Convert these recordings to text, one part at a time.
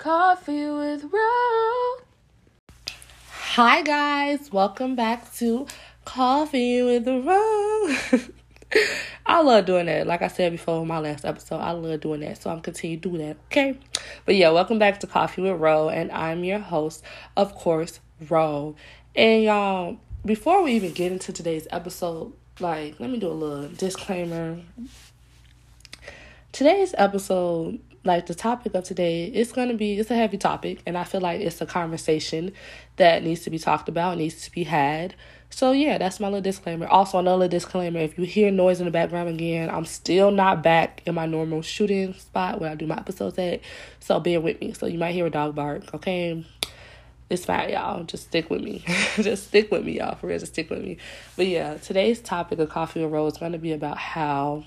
Coffee with Ro. Hi guys, welcome back to Coffee with Ro. I love doing that. Like I said before in my last episode, I love doing that. So I'm continue to do that. Okay. But yeah, welcome back to Coffee with Ro, and I'm your host, of course, Ro. And y'all, before we even get into today's episode, like let me do a little disclaimer. Today's episode like the topic of today it's going to be it's a heavy topic and i feel like it's a conversation that needs to be talked about needs to be had. So yeah that's my little disclaimer. Also another disclaimer if you hear noise in the background again i'm still not back in my normal shooting spot where i do my episodes at. So bear with me. So you might hear a dog bark okay? It's fine y'all. Just stick with me. Just stick with me y'all. For real just stick with me. But yeah today's topic of coffee and Ro is going to be about how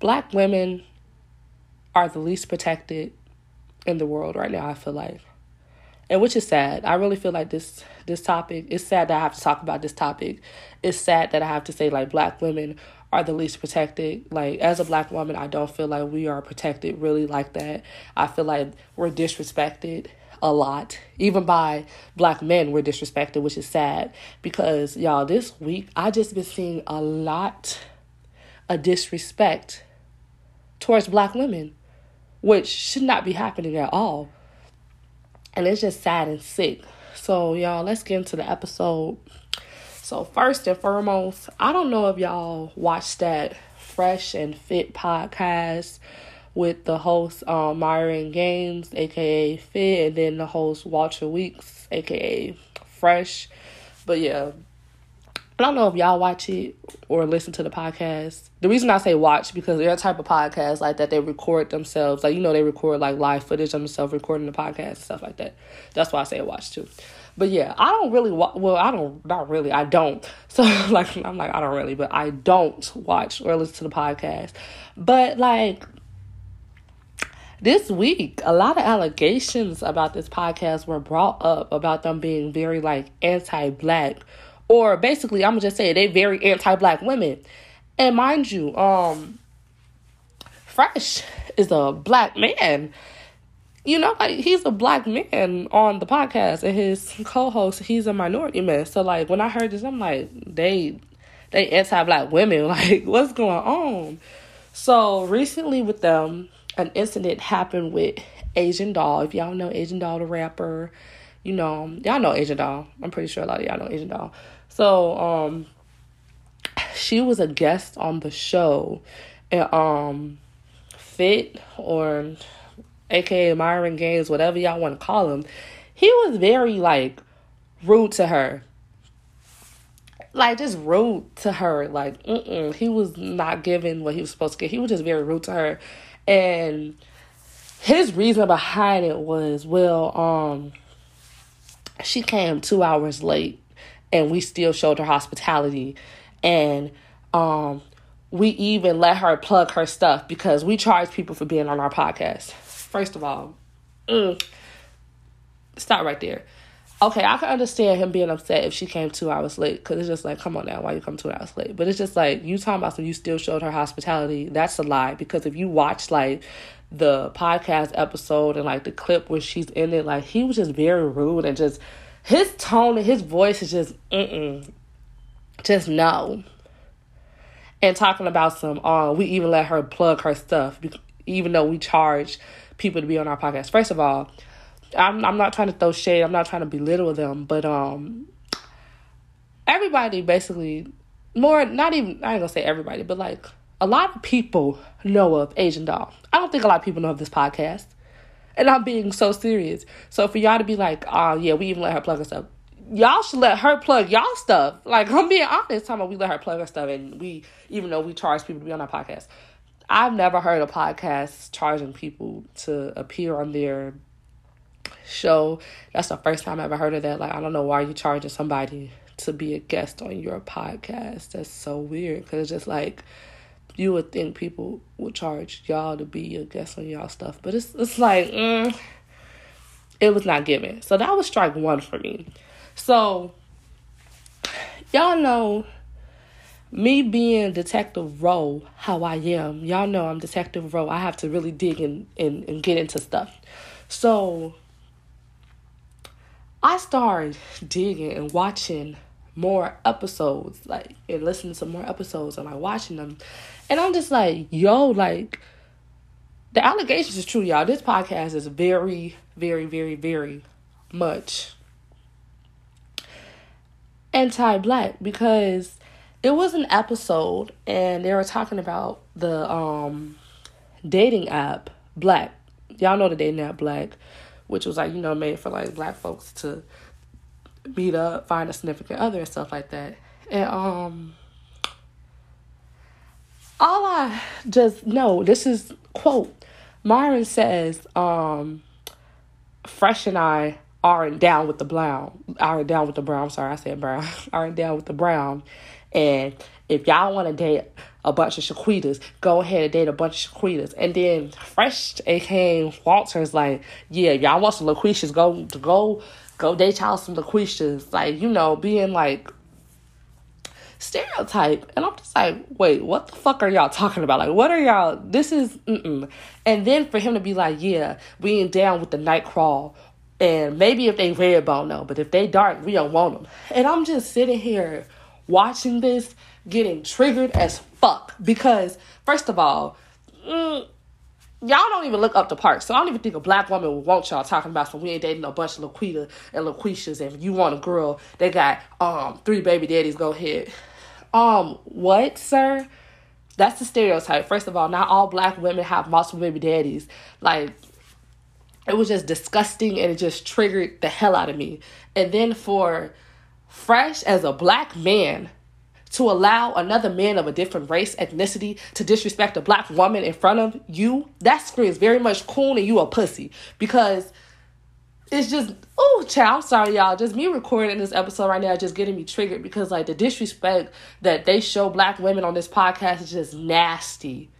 black women are the least protected in the world right now, I feel like. And which is sad. I really feel like this this topic, it's sad that I have to talk about this topic. It's sad that I have to say like black women are the least protected. Like as a black woman, I don't feel like we are protected really like that. I feel like we're disrespected a lot. Even by black men, we're disrespected, which is sad because y'all, this week I just been seeing a lot of disrespect towards black women which should not be happening at all. And it's just sad and sick. So, y'all, let's get into the episode. So, first and foremost, I don't know if y'all watched that Fresh and Fit podcast with the host um, Myron Gaines, aka Fit, and then the host Walter Weeks, aka Fresh. But yeah, I don't know if y'all watch it or listen to the podcast. The reason I say watch because they're a type of podcast like that they record themselves. Like you know they record like live footage of themselves recording the podcast and stuff like that. That's why I say watch too. But yeah, I don't really watch. Well, I don't. Not really. I don't. So like I'm like I don't really, but I don't watch or listen to the podcast. But like this week, a lot of allegations about this podcast were brought up about them being very like anti-black or basically I'm gonna just say they very anti-black women. And mind you, um Fresh is a black man. You know, like he's a black man on the podcast and his co-host, he's a minority man. So like when I heard this, I'm like, they they anti-black women. Like, what's going on? So recently with them, an incident happened with Asian Doll. If y'all know Asian Doll the rapper, you know, y'all know Asian Doll. I'm pretty sure a lot of y'all know Asian Doll. So um she was a guest on the show and um Fit or aka Myron Gaines, whatever y'all want to call him, he was very like rude to her. Like just rude to her. Like mm he was not giving what he was supposed to get. He was just very rude to her. And his reason behind it was, well, um, she came two hours late and we still showed her hospitality. And um we even let her plug her stuff because we charge people for being on our podcast. First of all mm, stop right there. Okay i can understand him being upset if she came two hours late because it's just like come on now why you come two hours late? But it's just like you talking about some you still showed her hospitality that's a lie. Because if you watch like the podcast episode and like the clip where she's in it like he was just very rude and just his tone and his voice is just mm just no. And talking about some, uh, we even let her plug her stuff, even though we charge people to be on our podcast. First of all, I'm I'm not trying to throw shade. I'm not trying to belittle them, but um, everybody basically more not even I ain't gonna say everybody, but like a lot of people know of Asian Doll. I don't think a lot of people know of this podcast. And I'm being so serious. So for y'all to be like, oh yeah, we even let her plug her stuff. Y'all should let her plug y'all stuff. Like I'm being honest, time we let her plug her stuff and we even though we charge people to be on our podcast. I've never heard a podcast charging people to appear on their show. That's the first time I ever heard of that. Like I don't know why you charging somebody to be a guest on your podcast. That's so weird because it's just like you would think people would charge y'all to be a guest on y'all stuff, but it's it's like mm, it was not given. So that was strike one for me. So y'all know me being Detective Ro, how I am, y'all know I'm Detective Ro. I have to really dig and, and get into stuff. So I started digging and watching more episodes, like and listening to more episodes and like watching them. And I'm just like, yo, like the allegations is true, y'all. This podcast is very, very, very, very much anti black because it was an episode and they were talking about the um dating app BLK. Y'all know the dating app BLK, which was like, you know, made for like black folks to meet up, find a significant other and stuff like that. And um all I just know, this is quote, Myron says, um, Fresh and I aren't down with the brown. Aren't down with the brown. I'm sorry, I said brown. aren't down with the brown. And if y'all want to date a bunch of Shaquitas, go ahead and date a bunch of Shaquitas. And then Fresh, aka Walter, is like, yeah, y'all want some LaQuishas, go to go go date y'all some LaQuishas. Like, you know, being like stereotype. And I'm just like, wait, what the fuck are y'all talking about? Like, what are y'all? This is, mm-mm. And then for him to be like, yeah, we ain't down with the night crawl and maybe if they red bone, no, but if they dark, we don't want them. And I'm just sitting here watching this, getting triggered as fuck. Because, first of all, mm, y'all don't even look up the park. So I don't even think a black woman would want y'all talking about some we ain't dating a bunch of Laquita and Laquishas and you want a girl they got um three baby daddies, go ahead. Um, what, sir? That's the stereotype. First of all, not all black women have multiple baby daddies. Like it was just disgusting and it just triggered the hell out of me. And then for Fresh as a black man to allow another man of a different race, ethnicity to disrespect a black woman in front of you, that screams very much cool and you a pussy. Because it's just, oh, child, I'm sorry, y'all. Just me recording this episode right now just getting me triggered because, like, the disrespect that they show black women on this podcast is just nasty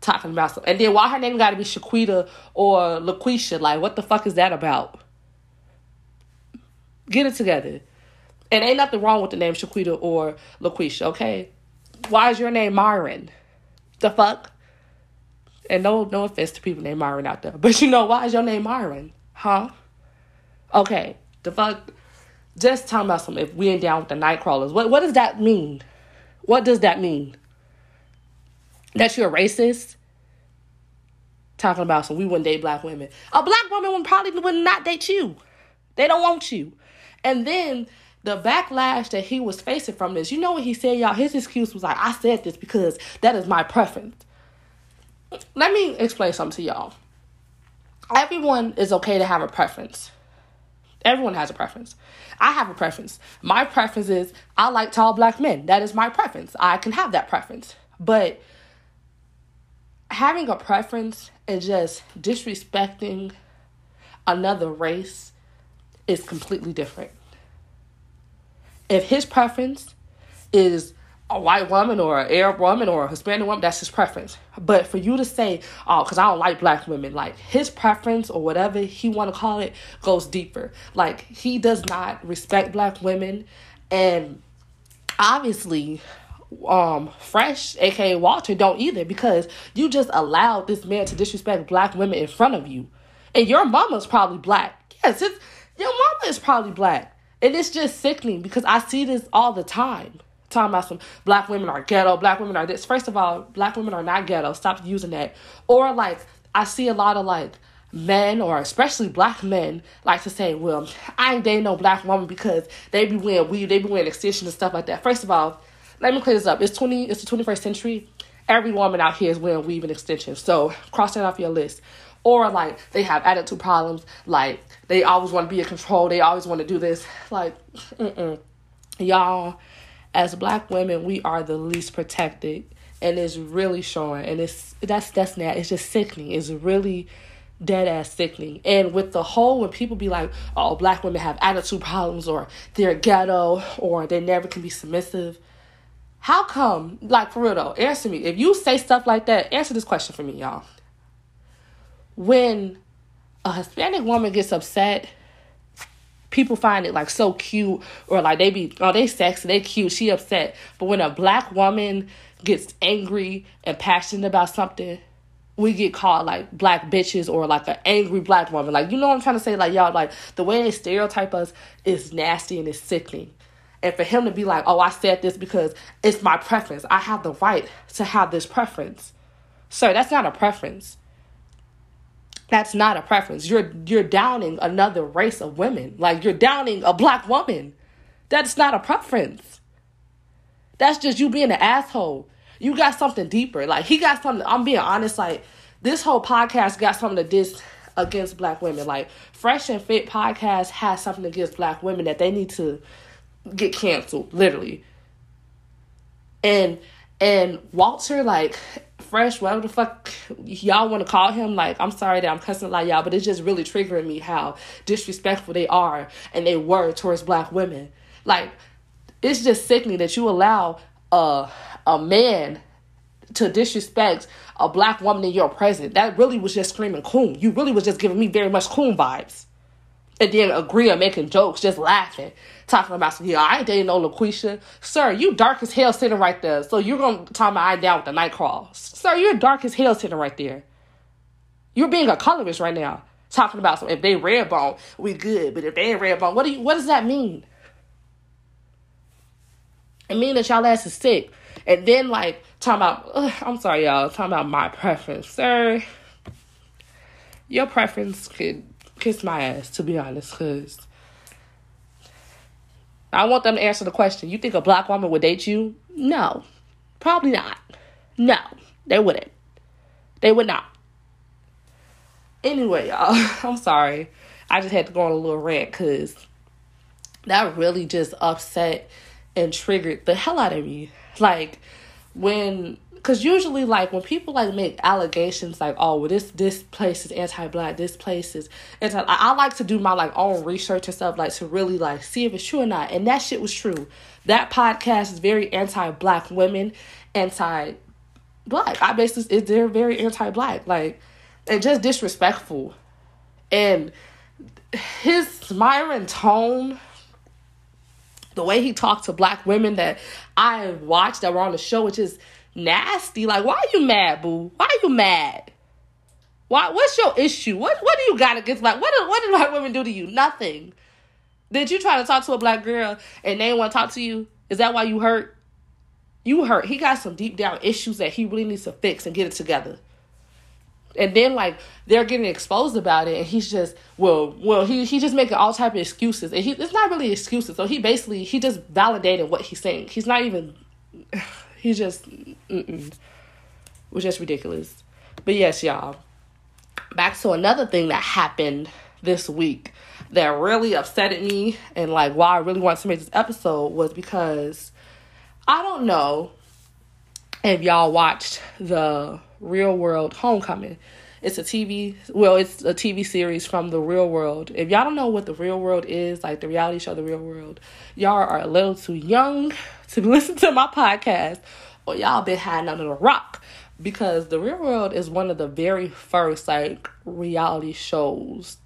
talking about something. And then why her name got to be Shaquita or LaQuisha? Like, what the fuck is that about? Get it together. And ain't nothing wrong with the name Shaquita or LaQuisha, okay? Why is your name Myron? The fuck? And no, no offense to people named Myron out there, but you know why is your name Myron? Huh? Okay, the fuck. Just talking about some. If we ain't down with the night crawlers, what what does that mean? What does that mean? that you're a racist. Talking about some we wouldn't date black women. A black woman would probably would not date you. They don't want you. And then the backlash that he was facing from this, you know what he said, y'all? His excuse was like, I said this because that is my preference. Let me explain something to y'all. Everyone is okay to have a preference. Everyone has a preference. I have a preference. My preference is I like tall black men. That is my preference. I can have that preference. But having a preference and just disrespecting another race is completely different. If his preference is a white woman or an Arab woman or a Hispanic woman, that's his preference. But for you to say, oh, because I don't like black women, like his preference or whatever he want to call it goes deeper. Like he does not respect black women. And obviously, um fresh aka walter don't either because you just allowed this man to disrespect black women in front of you and your mama's probably black yes it's your mama is probably black and it's just sickening because i see this all the time talking about some black women are ghetto black women are this first of all black women are not ghetto stop using that or like i see a lot of like men or especially black men like to say, well, I ain't dating no black woman because they be wearing weave, they be wearing extensions and stuff like that. First of all, let me clear this up. It's twenty. It's the twenty first century. Every woman out here is wearing weave and extensions. So cross that off your list. Or like they have attitude problems. Like they always want to be in control. They always want to do this. Like, mm-mm. y'all, as black women, we are the least protected, and it's really showing. And it's that's that's not. It's just sickening. It's really dead ass sickening. And with the whole, when people be like, oh, black women have attitude problems or they're ghetto or they never can be submissive, how come, like for real though, answer me. If you say stuff like that, answer this question for me, y'all. When a Hispanic woman gets upset, people find it like so cute or like they be oh they sexy, they cute, she upset. But when a black woman gets angry and passionate about something, we get called like black bitches or like an angry black woman. Like, you know what I'm trying to say? Like, y'all, like, the way they stereotype us is nasty and it's sickening. And for him to be like, oh, I said this because it's my preference. I have the right to have this preference. Sir, that's not a preference. That's not a preference. You're you're downing another race of women. Like you're downing a black woman. That's not a preference. That's just you being an asshole. You got something deeper. Like he got something. I'm being honest. Like this whole podcast got something to diss against black women. Like Fresh and Fit podcast has something against black women that they need to get canceled. Literally. And and Walter like fresh, whatever the fuck y'all want to call him. Like, I'm sorry that I'm cussing like y'all, but it's just really triggering me how disrespectful they are and they were towards black women. Like, it's just sickening that you allow a a man to disrespect a black woman in your presence. That really was just screaming coon. You really was just giving me very much coon vibes. And then agree on making jokes, just laughing talking about, yeah, I ain't dating no LaQuisha. Sir, you dark as hell sitting right there. So you're to talk about I down with the night crawl. Sir, you're dark as hell sitting right there. You're being a colorist right now. Talking about some, if they red bone, we good. But if they ain't red bone, what do you, what does that mean? It mean that y'all ass is sick. And then like talking about, ugh, I'm sorry y'all, talking about my preference. Sir, your preference could kiss my ass, to be honest, because I want them to answer the question. You think a black woman would date you? No. Probably not. No, they wouldn't. They would not. Anyway, y'all, I'm sorry. I just had to go on a little rant because that really just upset and triggered the hell out of me. Like, when because usually like when people like make allegations like oh well this this place is anti-black this place is anti I, I like to do my like own research and stuff like to really like see if it's true or not. And that shit was true. That podcast is very anti-black women anti-black. I basically they're very anti-black. Like and just disrespectful. And his smiling tone the way he talked to black women that i watched that were on the show which is nasty. Like, why are you mad, boo? Why are you mad? Why? What's your issue? What What do you got against black? What What did white women do to you? Nothing. Did you try to talk to a black girl and they want to talk to you? Is that why you hurt? You hurt. He got some deep down issues that he really needs to fix and get it together. And then like they're getting exposed about it, and he's just well, well, he he just making all type of excuses, and he it's not really excuses. So he basically he just validated what he's saying. He's not even He's just, mm-mm. was just ridiculous. But yes, y'all. Back to another thing that happened this week that really upset me and like why I really wanted to make this episode was because I don't know if y'all watched the Real World Homecoming. It's a TV, well, it's a TV series from the real world. If y'all don't know what the real world is, like the reality show, the real world, y'all are a little too young to listen to my podcast, or y'all been hiding under the rock. Because the real world is one of the very first like reality shows.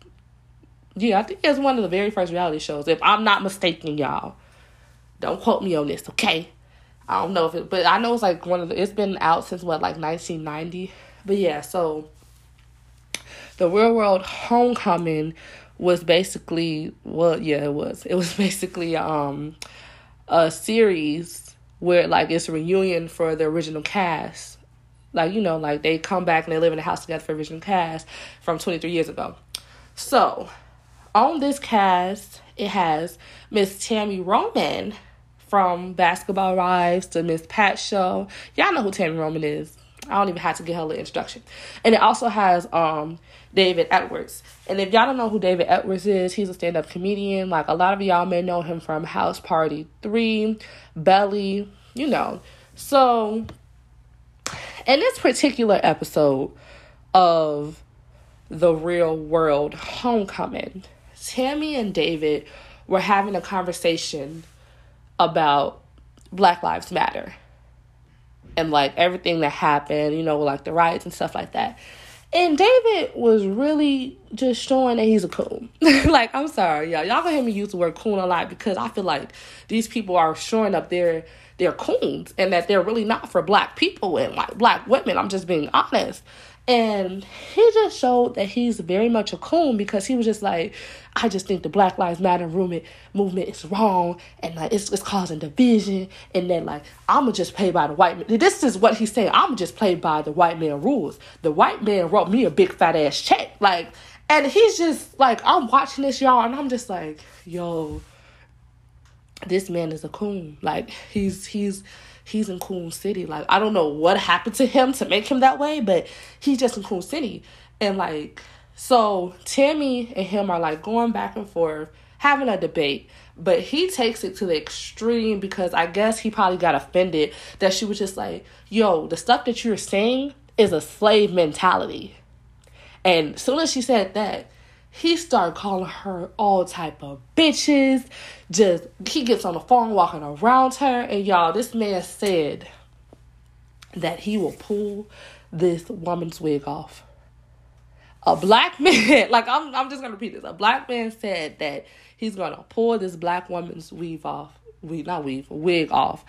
Yeah, I think it's one of the very first reality shows, if I'm not mistaken, y'all. Don't quote me on this, okay? I don't know if it, but I know it's like one of the. It's been out since what, like 1990. But yeah, so the real world homecoming was basically well yeah it was. It was basically um a series where like it's a reunion for the original cast. Like you know like they come back and they live in a house together for original cast from 23 years ago. So on this cast it has miss Tami Roman from basketball wives to miss pat show. Y'all know who Tami Roman is I don't even have to get her the introduction. And it also has um David Edwards. And if y'all don't know who David Edwards is, he's a stand up comedian. Like a lot of y'all may know him from House Party 3, Belly, you know. So, in this particular episode of The Real World Homecoming, Tami and David were having a conversation about Black Lives Matter and like everything that happened, you know, like the riots and stuff like that. And David was really just showing that he's a cool. like, I'm sorry, y'all. Y'all gonna hear me use the word coon a lot because I feel like these people are showing up their their coons and that they're really not for black people and like black women. I'm just being honest. And he just showed that he's very much a coon because he was just like, I just think the Black Lives Matter movement movement is wrong and like it's, it's causing division and then like I'ma just play by the white man. This is what he's saying. I'ma just play by the white man rules. The white man wrote me a big fat ass check. Like and he's just like, I'm watching this, y'all, and I'm just like, yo, this man is a coon. Like he's he's he's in Coon City. Like I don't know what happened to him to make him that way, but he's just in Coon City. And like so Tami and him are like going back and forth, having a debate. But he takes it to the extreme because I guess he probably got offended that she was just like, yo, the stuff that you're saying is a slave mentality. And soon as she said that, he started calling her all type of bitches. Just he gets on the phone walking around her, and y'all, this man said that he will pull this woman's wig off. A black man, like I'm, I'm just gonna repeat this. A black man said that he's gonna pull this black woman's weave off, weave not weave, wig off,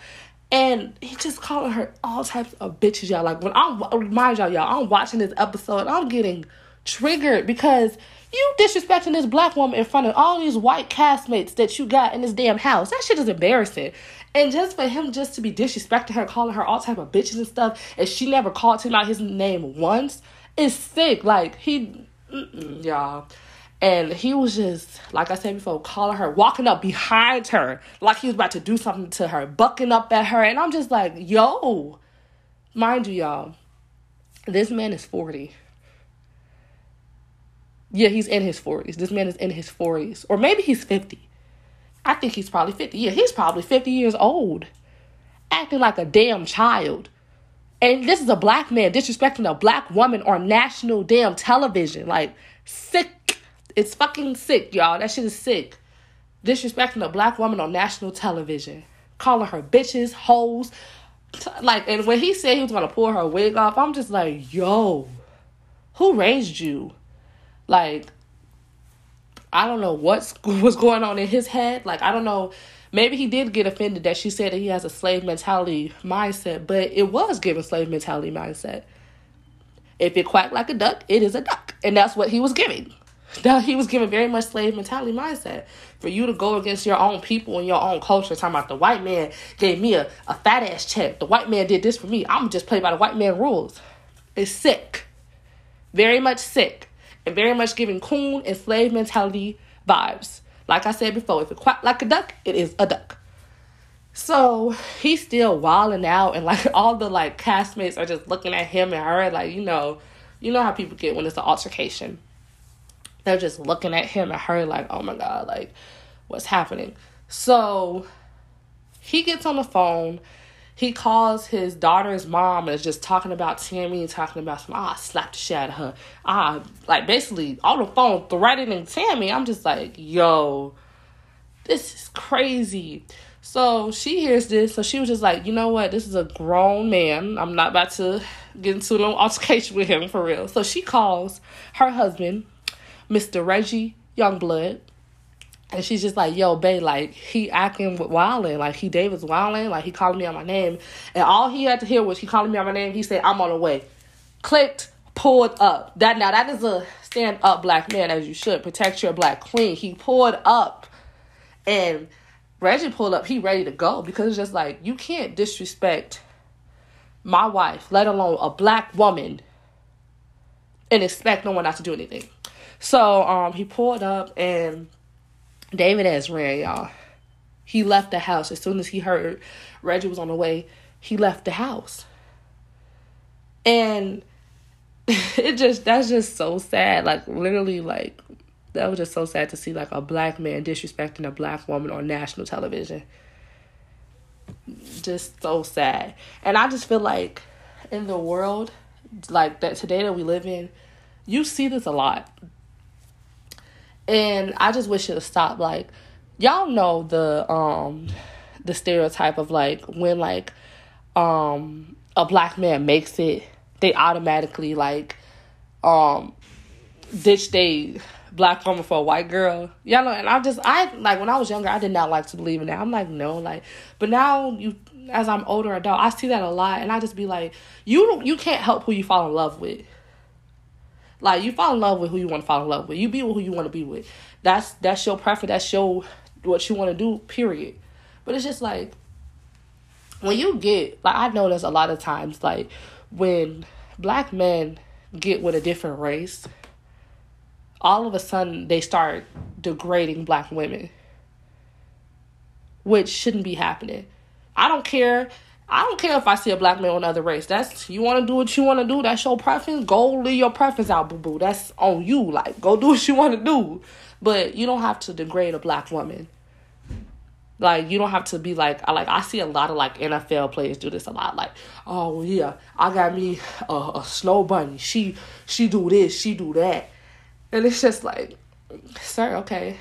and he just calling her all types of bitches, y'all. Like when I'm, remind y'all, y'all, I'm watching this episode, I'm getting triggered because you disrespecting this black woman in front of all these white castmates that you got in this damn house. That shit is embarrassing. And just for him just to be disrespecting her, calling her all type of bitches and stuff, and she never called him out his name once, is sick. Like he, y'all. And he was just, like I said before, calling her, walking up behind her, like he was about to do something to her, bucking up at her. And I'm just like, yo, mind you, y'all, this man is 40. Yeah, he's in his 40s. This man is in his 40s. Or maybe he's 50. I think he's probably 50. Yeah, he's probably 50 years old. Acting like a damn child. And this is a black man disrespecting a black woman on national damn television. Like, sick. It's fucking sick, y'all. That shit is sick. Disrespecting a black woman on national television. Calling her bitches, hoes. Like, and when he said he was gonna pull her wig off, I'm just like, yo, who raised you? Like, I don't know what's what's going on in his head. Like, I don't know. Maybe he did get offended that she said that he has a slave mentality mindset, but it was given slave mentality mindset. If it quacked like a duck, it is a duck, and that's what he was giving. That he was giving very much slave mentality mindset for you to go against your own people and your own culture. Talking about the white man gave me a, a fat ass check. The white man did this for me. I'm just play by the white man rules. It's sick, very much sick and very much giving coon and slave mentality vibes. Like I said before, if it quack like a duck, it is a duck. So he's still wilding out, and like all the like castmates are just looking at him and her, like you know, you know how people get when it's an altercation. They're just looking at him and her, like, oh my god, like what's happening? So he gets on the phone he calls his daughter's mom and is just talking about Tami and talking about some, ah, I slapped the shit out of her. Ah, like basically on the phone threatening Tami. I'm just like, yo, this is crazy. So she hears this, so she was just like, you know what, this is a grown man. I'm not about to get into an altercation with him for real. So she calls her husband, Mr. Reggie Youngblood, and she's just like, yo, babe, like he acting with wilding, like he David's wilding, like he calling me on my name, and all he had to hear was he calling me on my name. He said, I'm on the way. Clicked, pulled up. That now that is a stand up black man as you should protect your black queen. He pulled up, and Reggie pulled up. He ready to go because it's just like you can't disrespect my wife, let alone a black woman, and expect no one not to do anything. So um, he pulled up and David has ran, y'all. He left the house as soon as he heard Reggie was on the way. He left the house. And it just that's just so sad. Like literally like that was just so sad to see like a black man disrespecting a black woman on national television. Just so sad. And I just feel like in the world like that today that we live in, you see this a lot. And I just wish it would stop. Like, y'all know the um the stereotype of like when like um a black man makes it, they automatically like um ditch they black woman for a white girl. Y'all know, and I just I like when I was younger, I did not like to believe in that. I'm like, no, like, but now you as I'm older adult, I see that a lot, and I just be like, you you can't help who you fall in love with. Like you fall in love with who you want to fall in love with. You be with who you want to be with. That's that's your preference. That's your what you want to do. Period. But it's just like when you get like I notice a lot of times like when black men get with a different race, all of a sudden they start degrading black women, which shouldn't be happening. I don't care. I don't care if I see a black man on another race. That's you want to do what you want to do. That's your preference. Go leave your preference out, boo boo. That's on you. Like go do what you want to do, but you don't have to degrade a black woman. Like you don't have to be like I like I see a lot of like NFL players do this a lot. Like oh yeah, I got me a, a snow bunny. She she do this, she do that, and it's just like, sir, okay,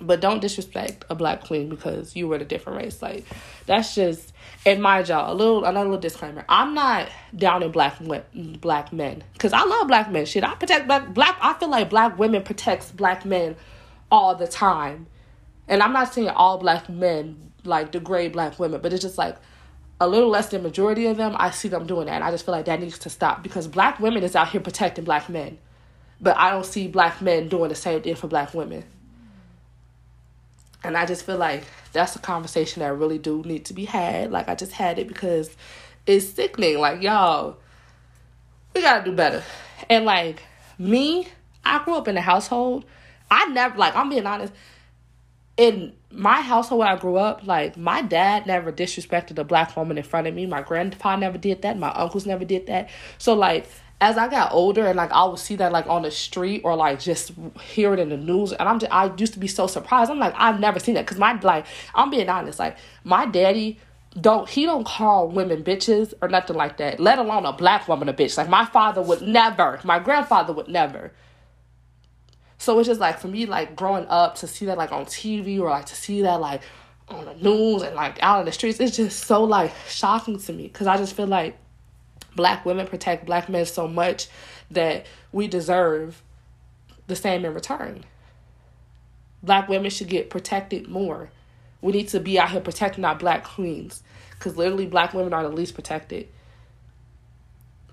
but don't disrespect a black queen because you were a different race. Like that's just and mind y'all, a little another little disclaimer. I'm not down in black black men because I love black men. Shit, I protect black black. I feel like black women protects black men all the time, and I'm not saying all black men like degrade black women, but it's just like a little less than majority of them. I see them doing that, and I just feel like that needs to stop because black women is out here protecting black men, but I don't see black men doing the same thing for black women. And I just feel like that's a conversation that really do need to be had. Like I just had it because it's sickening. Like y'all, we gotta do better. And like me, I grew up in a household. I never like I'm being honest. In my household where I grew up, like my dad never disrespected a black woman in front of me. My grandpa never did that. My uncles never did that. So like as I got older and like I would see that like on the street or like just hear it in the news and I'm just I used to be so surprised. I'm like I've never seen that because my like I'm being honest like my daddy don't he don't call women bitches or nothing like that. Let alone a black woman a bitch. Like my father would never. My grandfather would never. So it's just like for me like growing up to see that like on TV or like to see that like on the news and like out in the streets it's just so like shocking to me because I just feel like black women protect black men so much that we deserve the same in return. Black women should get protected more. We need to be out here protecting our black queens because literally black women are the least protected.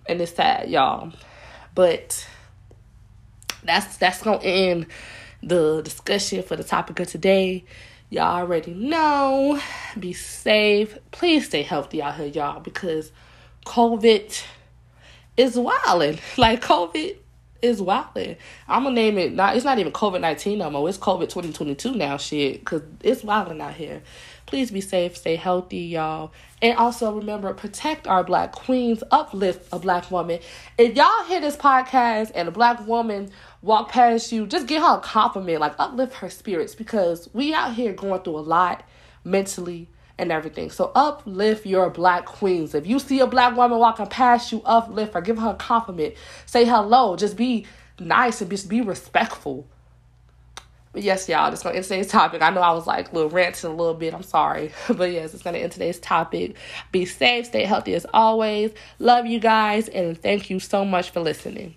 And it's sad, y'all. But that's that's gonna end the discussion for the topic of today. Y'all already know. Be safe. Please stay healthy out here, y'all, because COVID is wilding. Like COVID is wilding. I'm gonna name it. Not it's not even COVID nineteen no more. It's COVID twenty twenty two now. Shit, cause it's wilding out here. Please be safe, stay healthy, y'all, and also remember protect our black queens, uplift a black woman. If y'all hear this podcast and a black woman walk past you, just give her a compliment, like uplift her spirits because we out here going through a lot mentally, and everything. So uplift your black queens. If you see a black woman walking past you, uplift her, give her a compliment, say hello, just be nice and just be respectful. But yes, y'all, that's gonna end today's topic. I know I was like a little ranting a little bit. I'm sorry. But yes, it's gonna end today's topic. Be safe, stay healthy as always. Love you guys, and thank you so much for listening.